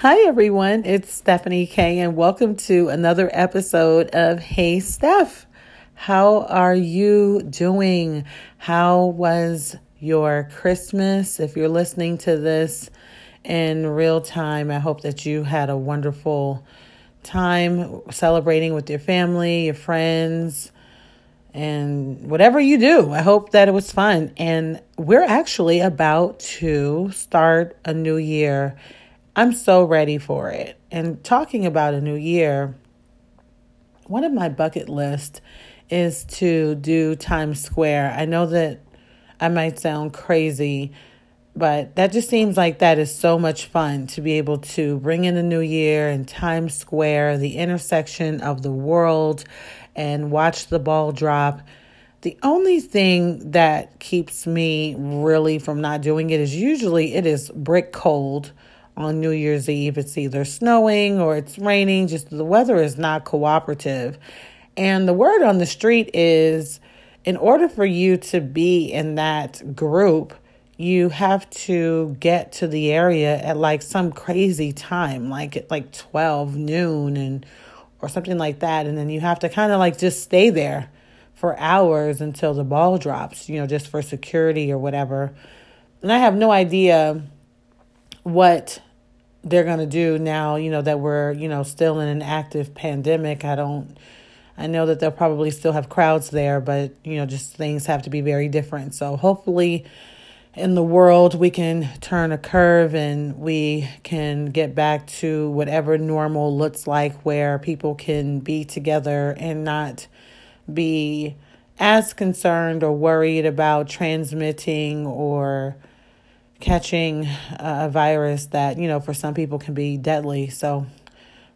Hi, everyone. It's Stephanie K, and welcome to another episode of Hey Steph. How are you doing? How was your Christmas? If you're listening to this in real time, I hope that you had a wonderful time celebrating with your family, your friends, and whatever you do. I hope that it was fun. And we're actually about to start a new year. I'm so ready for it. And talking about a new year, one of my bucket list is to do Times Square. I know that I might sound crazy, but that just seems like that is so much fun to be able to bring in the new year in Times Square, the intersection of the world, and watch the ball drop. The only thing that keeps me really from not doing it is usually it is brick cold on New Year's Eve. It's either snowing or it's raining, just the weather is not cooperative. And the word on the street is in order for you to be in that group, you have to get to the area at like some crazy time, like at like 12 noon and or something like that. And then you have to kind of like just stay there for hours until the ball drops, you know, just for security or whatever. And I have no idea what they're going to do now, you know, that we're, you know, still in an active pandemic. I don't I know that they'll probably still have crowds there, but you know, just things have to be very different. So hopefully in the world we can turn a curve and we can get back to whatever normal looks like where people can be together and not be as concerned or worried about transmitting or catching a virus that, you know, for some people can be deadly. So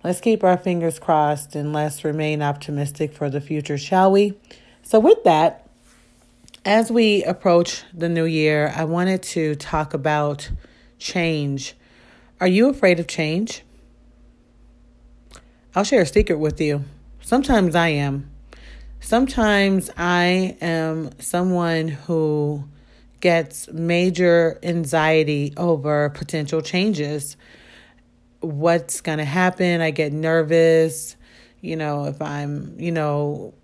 Let's keep our fingers crossed and let's remain optimistic for the future, shall we? So, with that, as we approach the new year, I wanted to talk about change. Are you afraid of change? I'll share a secret with you. Sometimes I am. Sometimes I am someone who gets major anxiety over potential changes what's going to happen. I get nervous, you know, if I'm, you know,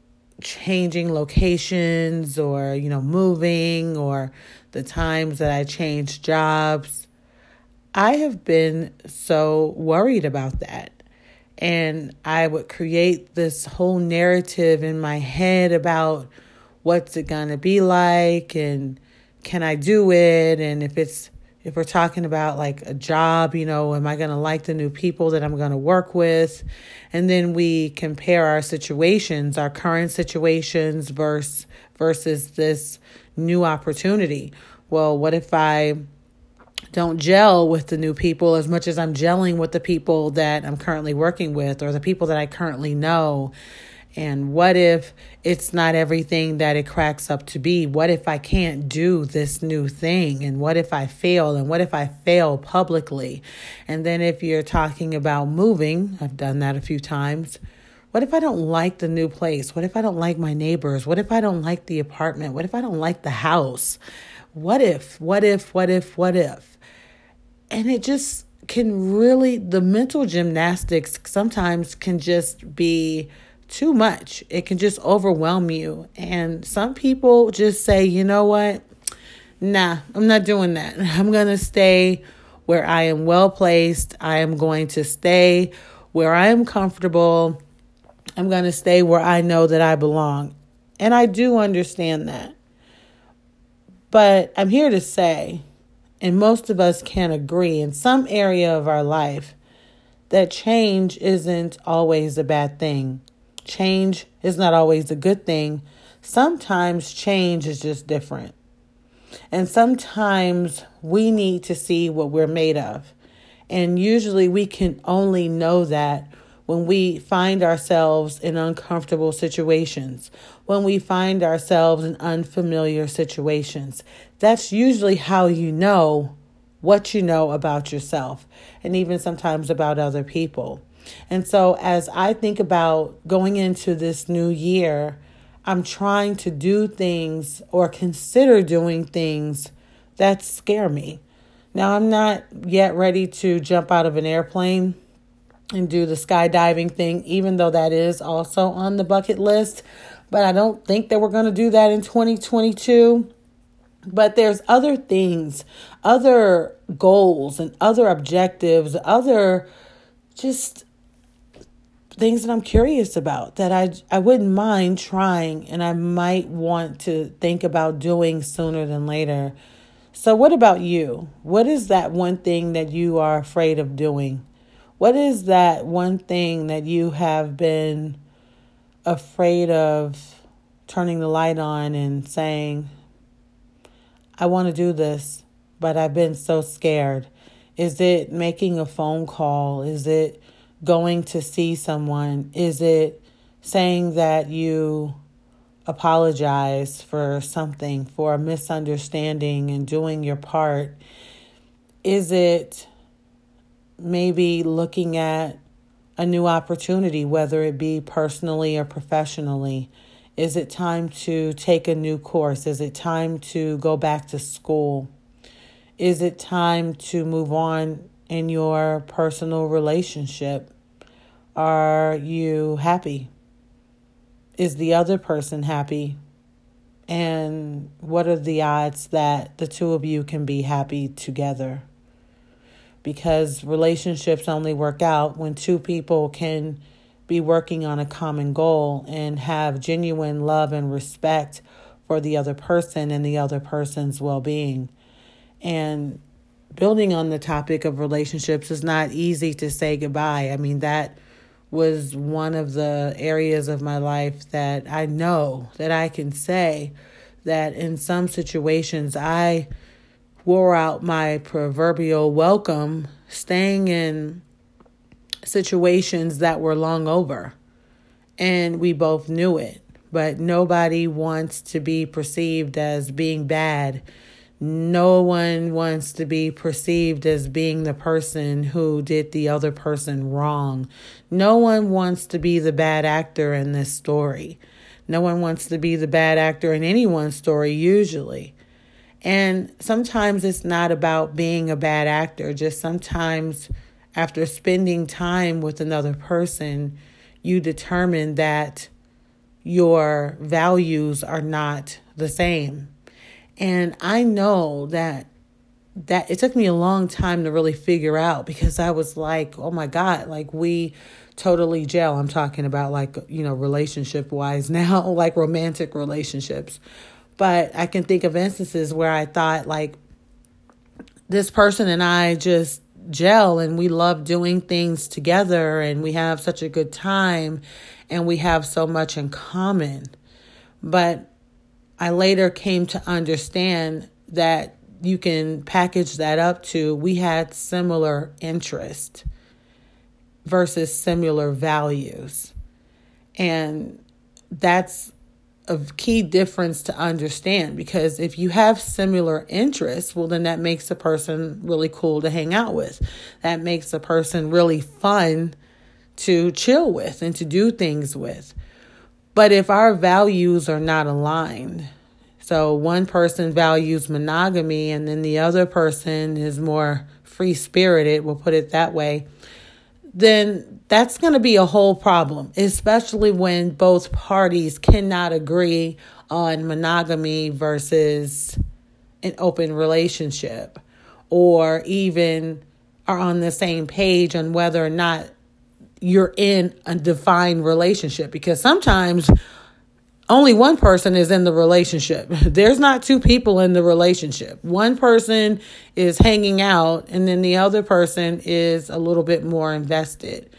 changing locations or, you know, moving or the times that I change jobs. I have been so worried about that. And I would create this whole narrative in my head about what's it going to be like and can I do it? And if it's if we're talking about like a job, you know, am I going to like the new people that I'm going to work with? And then we compare our situations, our current situations versus versus this new opportunity. Well, what if I don't gel with the new people as much as I'm gelling with the people that I'm currently working with or the people that I currently know? And what if it's not everything that it cracks up to be? What if I can't do this new thing? And what if I fail? And what if I fail publicly? And then if you're talking about moving, I've done that a few times. What if I don't like the new place? What if I don't like my neighbors? What if I don't like the apartment? What if I don't like the house? What if, what if, what if, what if? And it just can really, the mental gymnastics sometimes can just be too much. It can just overwhelm you. And some people just say, you know what? Nah, I'm not doing that. I'm going to stay where I am well placed. I am going to stay where I am comfortable. I'm going to stay where I know that I belong. And I do understand that. But I'm here to say, and most of us can agree in some area of our life, that change isn't always a bad thing. Change is not always a good thing. Sometimes change is just different. And sometimes we need to see what we're made of. And usually we can only know that when we find ourselves in uncomfortable situations, when we find ourselves in unfamiliar situations. That's usually how you know what you know about yourself and even sometimes about other people. And so, as I think about going into this new year, I'm trying to do things or consider doing things that scare me. Now, I'm not yet ready to jump out of an airplane and do the skydiving thing, even though that is also on the bucket list. But I don't think that we're going to do that in 2022. But there's other things, other goals, and other objectives, other just things that I'm curious about that I I wouldn't mind trying and I might want to think about doing sooner than later. So what about you? What is that one thing that you are afraid of doing? What is that one thing that you have been afraid of turning the light on and saying, I want to do this, but I've been so scared? Is it making a phone call? Is it going to see someone? Is it saying that you apologize for something, for a misunderstanding and doing your part? Is it maybe looking at a new opportunity, whether it be personally or professionally? Is it time to take a new course? Is it time to go back to school? Is it time to move on in your personal relationship? Are you happy? Is the other person happy? And what are the odds that the two of you can be happy together? because relationships only work out when two people can be working on a common goal and have genuine love and respect for the other person and the other person's well being. And building on the topic of relationships is not easy to say goodbye. I mean, that was one of the areas of my life that I know that I can say that in some situations I wore out my proverbial welcome staying in situations that were long over. And we both knew it, but nobody wants to be perceived as being bad. No one wants to be perceived as being the person who did the other person wrong. No one wants to be the bad actor in this story. No one wants to be the bad actor in anyone's story, usually. And sometimes it's not about being a bad actor, just sometimes after spending time with another person, you determine that your values are not the same. And I know that that it took me a long time to really figure out because I was like, oh my God, like we totally gel. I'm talking about like, you know, relationship wise now, like romantic relationships. But I can think of instances where I thought, like, this person and I just gel and we love doing things together and we have such a good time and we have so much in common. But I later came to understand that you can package that up to we had similar interest versus similar values. And that's a key difference to understand because if you have similar interests, well, then that makes a person really cool to hang out with. That makes a person really fun to chill with and to do things with. But if our values are not aligned, so one person values monogamy and then the other person is more free spirited, we'll put it that way, then that's going to be a whole problem, especially when both parties cannot agree on monogamy versus an open relationship or even are on the same page on whether or not you're in a defined relationship because sometimes only one person is in the relationship. There's not two people in the relationship. One person is hanging out, and then the other person is a little bit more invested.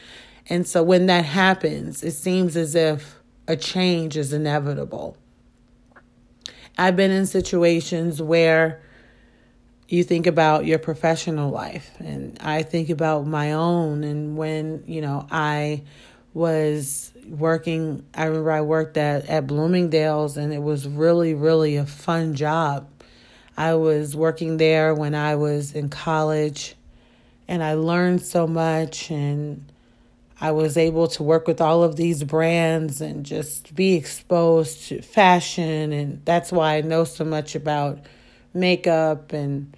And so when that happens, it seems as if a change is inevitable. I've been in situations where you think about your professional life, and I think about my own, and when, you know, I was working i remember i worked at, at bloomingdale's and it was really really a fun job. I was working there when i was in college and i learned so much and i was able to work with all of these brands and just be exposed to fashion and that's why i know so much about makeup and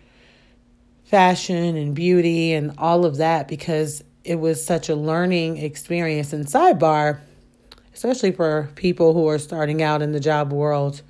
fashion and beauty and all of that because it was such a learning experience. And sidebar, especially for people who are starting out in the job world,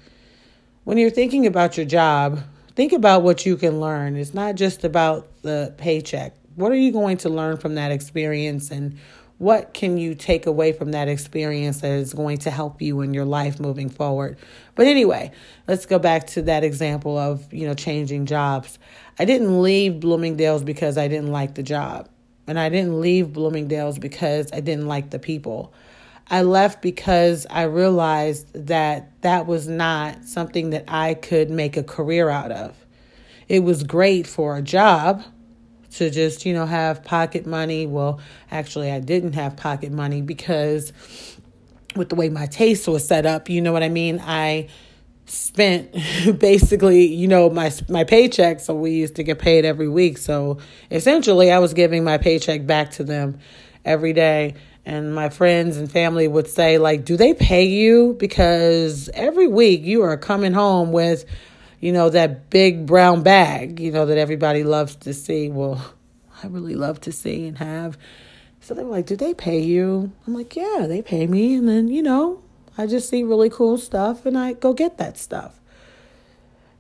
when you're thinking about your job, think about what you can learn. It's not just about the paycheck. What are you going to learn from that experience and what can you take away from that experience that is going to help you in your life moving forward? But anyway let's go back to that example of you know changing jobs. I didn't leave bloomingdale's because i didn't like the job. And i didn't leave bloomingdale's because i didn't like the people. I left because i realized that that was not something that i could make a career out of. It was great for a job to just, you know, have pocket money. Well, actually, I didn't have pocket money because with the way my taste was set up, you know what I mean? I spent basically, you know, my my paycheck. So we used to get paid every week. So essentially, I was giving my paycheck back to them every day. And my friends and family would say, like, do they pay you? Because every week you are coming home with you know, that big brown bag, you know, that everybody loves to see. Well, I really love to see and have. So they were like, Do they pay you? I'm like, Yeah, they pay me. And then, you know, I just see really cool stuff and I go get that stuff.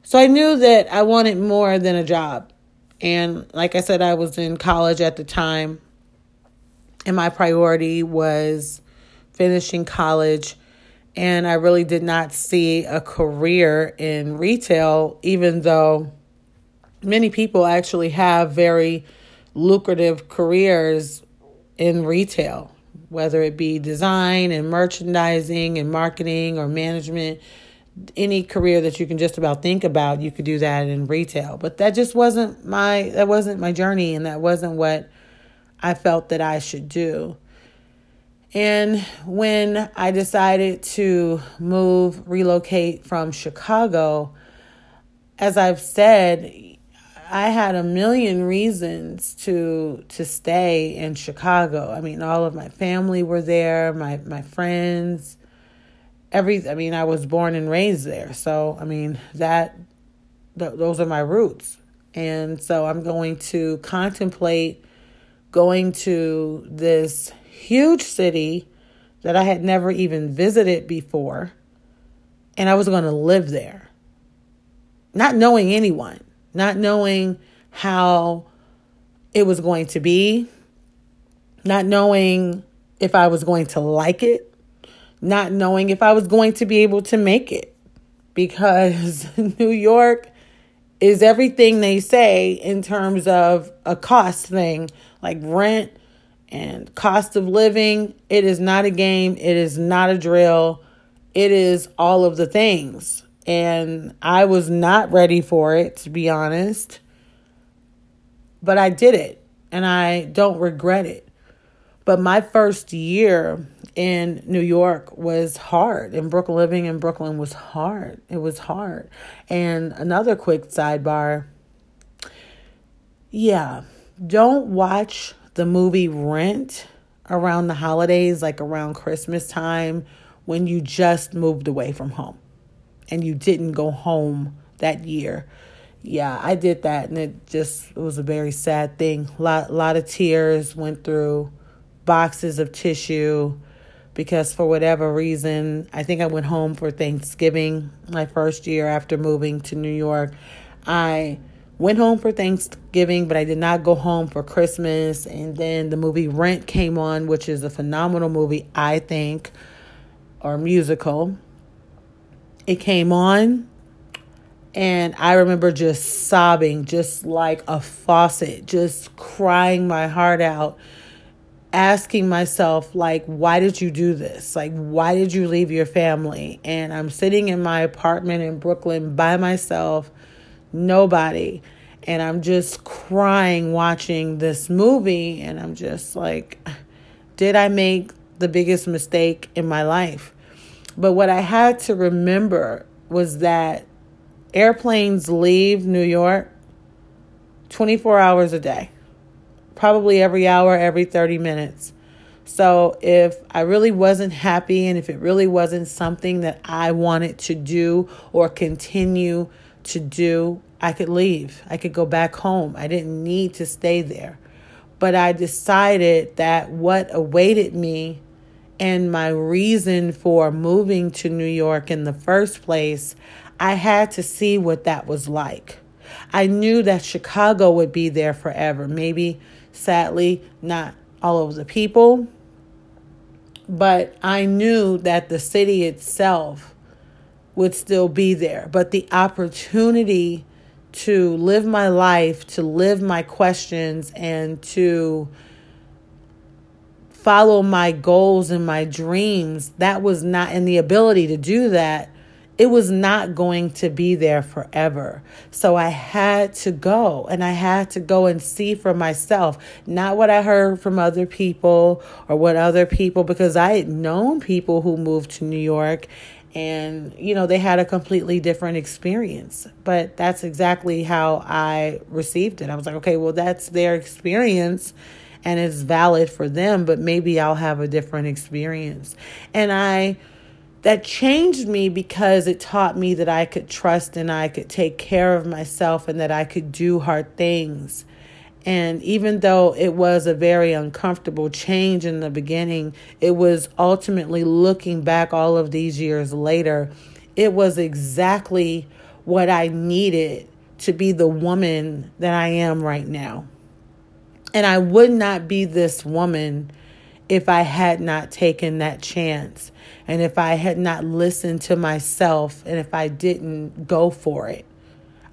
So I knew that I wanted more than a job. And like I said, I was in college at the time. And my priority was finishing college and I really did not see a career in retail, even though many people actually have very lucrative careers in retail, whether it be design and merchandising and marketing or management. Any career that you can just about think about, you could do that in retail. But that just wasn't my that wasn't my journey and that wasn't what I felt that I should do. And when I decided to move, relocate from Chicago, as I've said, I had a million reasons to to stay in Chicago. I mean, all of my family were there, my my friends, every I mean, I was born and raised there. So, I mean, that th- those are my roots. And so I'm going to contemplate going to this huge city that I had never even visited before, and I was going to live there. Not knowing anyone, not knowing how it was going to be, not knowing if I was going to like it, not knowing if I was going to be able to make it. Because New York is everything they say in terms of a cost thing, like rent, and cost of living. It is not a game, it is not a drill, it is all of the things. And I was not ready for it, to be honest. But I did it, and I don't regret it. But my first year in New York was hard, and Brooklyn living in Brooklyn was hard. It was hard. And another quick sidebar yeah, don't watch the movie Rent around the holidays, like around Christmas time, when you just moved away from home and you didn't go home that year. Yeah, I did that and it just it was a very sad thing. A lot, lot of tears went through boxes of tissue because for whatever reason, I think I went home for Thanksgiving my first year after moving to New York. I went home for Thanksgiving, but I did not go home for Christmas. And then the movie Rent came on, which is a phenomenal movie, I think, or musical. It came on, and I remember just sobbing, just like a faucet, just crying my heart out, asking myself, like, why did you do this? Like, why did you leave your family? And I'm sitting in my apartment in Brooklyn by myself nobody. And I'm just crying watching this movie, and I'm just like, did I make the biggest mistake in my life? But what I had to remember was that airplanes leave New York 24 hours a day, probably every hour, every 30 minutes. So if I really wasn't happy and if it really wasn't something that I wanted to do or continue to do, I could leave. I could go back home. I didn't need to stay there. But I decided that what awaited me and my reason for moving to New York in the first place, I had to see what that was like. I knew that Chicago would be there forever. Maybe, sadly, not all of the people, but I knew that the city itself would still be there. But the opportunity to live my life, to live my questions, and to follow my goals and my dreams, that was not, and the ability to do that, it was not going to be there forever. So I had to go and I had to go and see for myself, not what I heard from other people or what other people, because I had known people who moved to New York and you know they had a completely different experience but that's exactly how i received it. I was like okay well that's their experience and it's valid for them but maybe i'll have a different experience. And i that changed me because it taught me that i could trust and i could take care of myself and that i could do hard things and even though it was a very uncomfortable change in the beginning, it was ultimately looking back all of these years later, it was exactly what I needed to be the woman that I am right now. And I would not be this woman if I had not taken that chance and if I had not listened to myself and if I didn't go for it.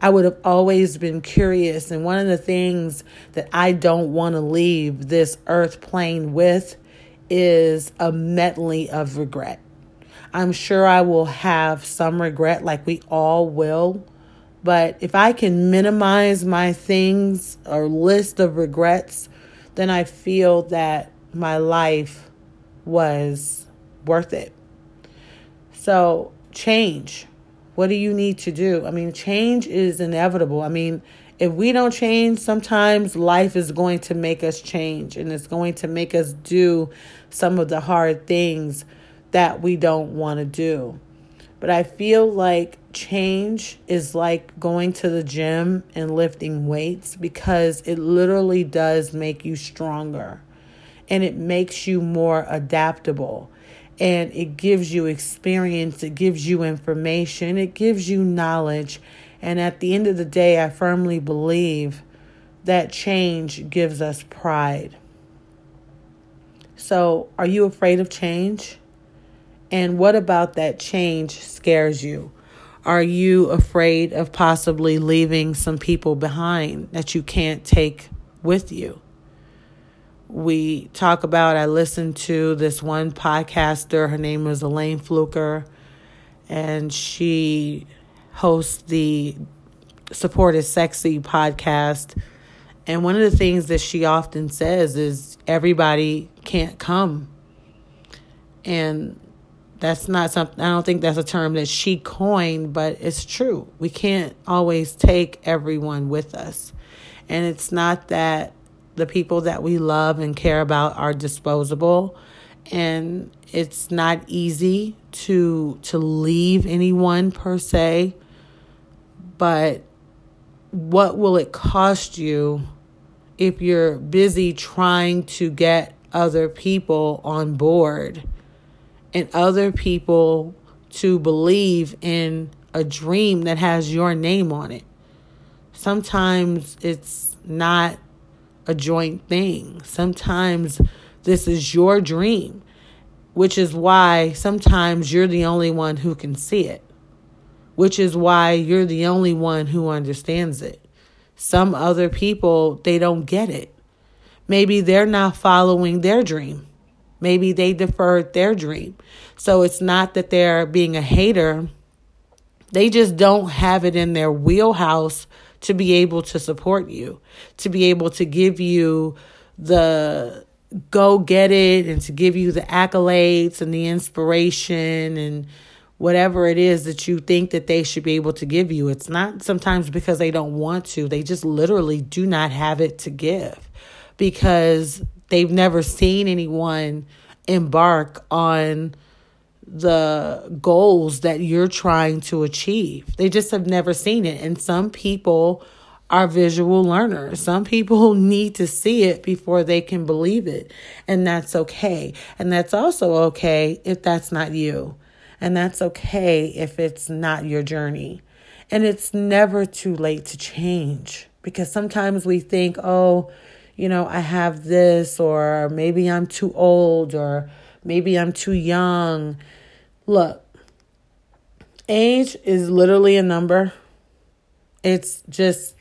I would have always been curious. And one of the things that I don't want to leave this earth plane with is a medley of regret. I'm sure I will have some regret, like we all will. But if I can minimize my things or list of regrets, then I feel that my life was worth it. So, change. What do you need to do? I mean, change is inevitable. I mean, if we don't change, sometimes life is going to make us change and it's going to make us do some of the hard things that we don't want to do. But I feel like change is like going to the gym and lifting weights because it literally does make you stronger and it makes you more adaptable and it gives you experience, it gives you information, it gives you knowledge. And at the end of the day, I firmly believe that change gives us pride. So, are you afraid of change? And what about that change scares you? Are you afraid of possibly leaving some people behind that you can't take with you? We talk about I listened to this one podcaster, her name was Elayne Fluker, and she hosts the Support is Sexy podcast. And one of the things that she often says is everybody can't come. And that's not something, I don't think that's a term that she coined, but it's true. We can't always take everyone with us. And it's not that the people that we love and care about are disposable. And it's not easy to to leave anyone per se but what will it cost you if you're busy trying to get other people on board and other people to believe in a dream that has your name on it? Sometimes it's not a joint thing. Sometimes this is your dream, which is why sometimes you're the only one who can see it, which is why you're the only one who understands it. Some other people, they don't get it. Maybe they're not following their dream. Maybe they deferred their dream. So it's not that they're being a hater. They just don't have it in their wheelhouse to be able to support you, to be able to give you the go get it and to give you the accolades and the inspiration and whatever it is that you think that they should be able to give you. It's not sometimes because they don't want to, they just literally do not have it to give because they've never seen anyone embark on the goals that you're trying to achieve. They just have never seen it. And some people are visual learners. Some people need to see it before they can believe it. And that's okay. And that's also okay if that's not you. And that's okay if it's not your journey. And it's never too late to change because sometimes we think, oh, you know, I have this, or maybe I'm too old, or maybe I'm too young. Look, age is literally a number. It's just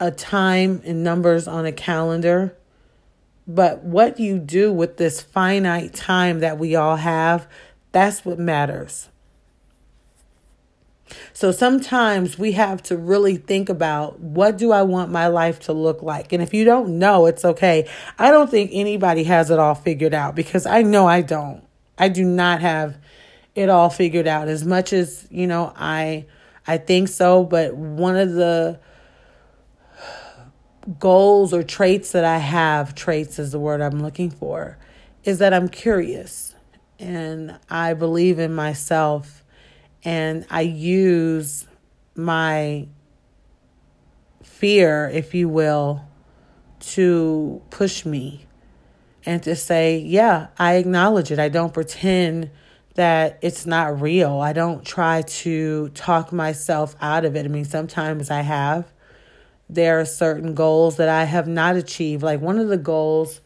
a time and numbers on a calendar. But what you do with this finite time that we all have, that's what matters. So sometimes we have to really think about what do I want my life to look like? And if you don't know, it's okay. I don't think anybody has it all figured out because I know I don't. I do not have it all figured out. As much as, you know, I I think so, but one of the goals or traits that I have, traits is the word I'm looking for, is that I'm curious. And I believe in myself and I use my fear, if you will, to push me and to say, yeah, I acknowledge it. I don't pretend that it's not real. I don't try to talk myself out of it. I mean, sometimes I have. There are certain goals that I have not achieved. Like one of the goals,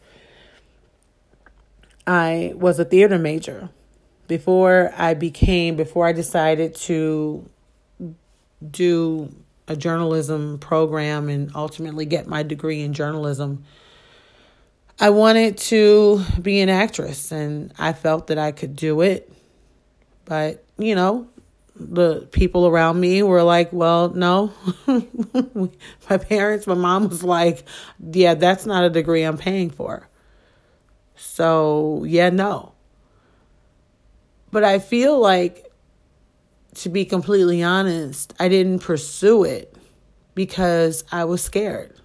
I was a theater major before I became, before I decided to do a journalism program and ultimately get my degree in journalism, I wanted to be an actress and I felt that I could do it. But, you know, the people around me were like, well, no. my parents, my mom was like, yeah, that's not a degree I'm paying for. So, yeah, no. But I feel like, to be completely honest, I didn't pursue it because I was scared.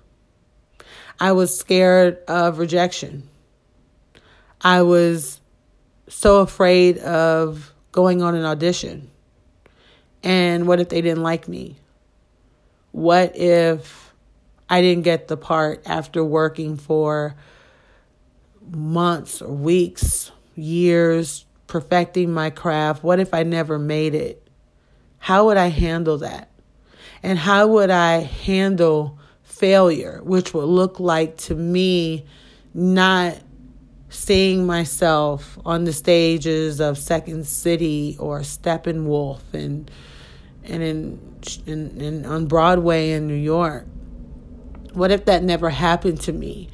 I was scared of rejection. I was so afraid of going on an audition. And what if they didn't like me? What if I didn't get the part after working for months weeks, years, perfecting my craft? What if I never made it? How would I handle that? And how would I handle failure, which would look like to me not seeing myself on the stages of Second City or Steppenwolf and and in, in, in on Broadway in New York. What if that never happened to me?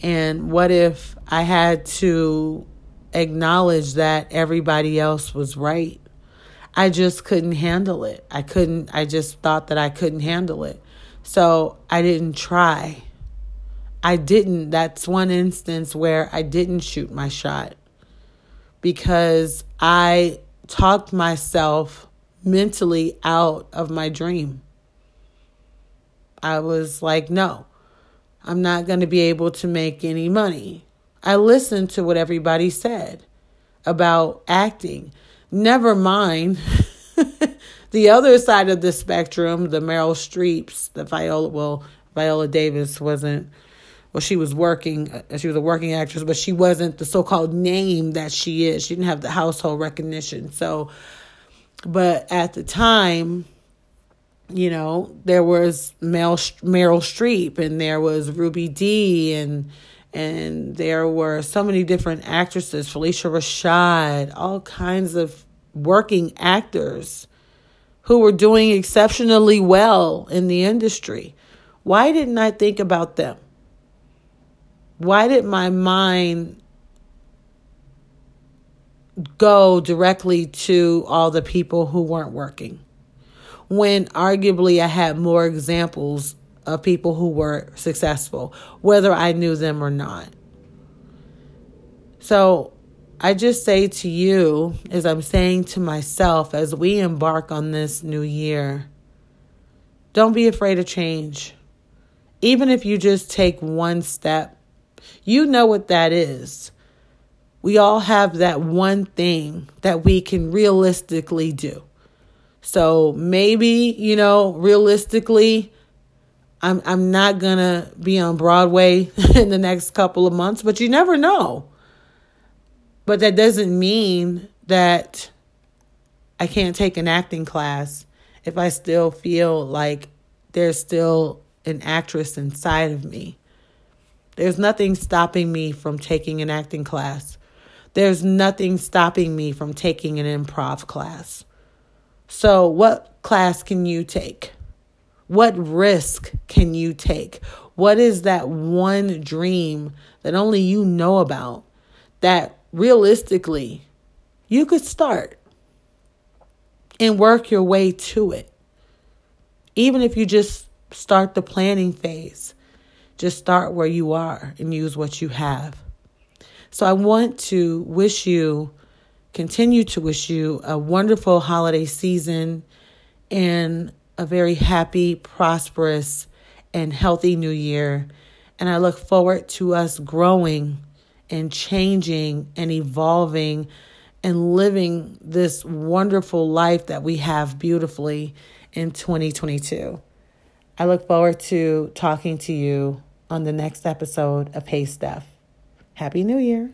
And what if I had to acknowledge that everybody else was right. I just couldn't handle it. I couldn't, I just thought that I couldn't handle it. So I didn't try. I didn't. That's one instance where I didn't shoot my shot because I talked myself mentally out of my dream. I was like, no, I'm not going to be able to make any money. I listened to what everybody said about acting. Never mind the other side of the spectrum, the Meryl Streeps, the Viola, well, Viola Davis wasn't, well, she was working, uh, she was a working actress, but she wasn't the so called name that she is. She didn't have the household recognition. So, but at the time, you know, there was Meryl, Meryl Streep and there was Ruby Dee and, and there were so many different actresses, Phylicia Rashad, all kinds of working actors who were doing exceptionally well in the industry. Why didn't I think about them? Why did my mind go directly to all the people who weren't working? When arguably I had more examples of people who were successful, whether I knew them or not. So I just say to you, as I'm saying to myself as we embark on this new year, don't be afraid of change. Even if you just take one step, you know what that is. we all have that one thing that we can realistically do. So maybe, you know, realistically, I'm I'm not gonna be on Broadway in the next couple of months, but you never know. But that doesn't mean that I can't take an acting class if I still feel like there's still an actress inside of me. There's nothing stopping me from taking an acting class. There's nothing stopping me from taking an improv class. So, what class can you take? What risk can you take? What is that one dream that only you know about that realistically you could start and work your way to it? Even if you just start the planning phase, just start where you are and use what you have. So I want to wish you, continue to wish you a wonderful holiday season and a very happy, prosperous, and healthy new year. And I look forward to us growing and changing and evolving and living this wonderful life that we have beautifully in 2022. I look forward to talking to you on the next episode of Hey Steph. Happy New Year.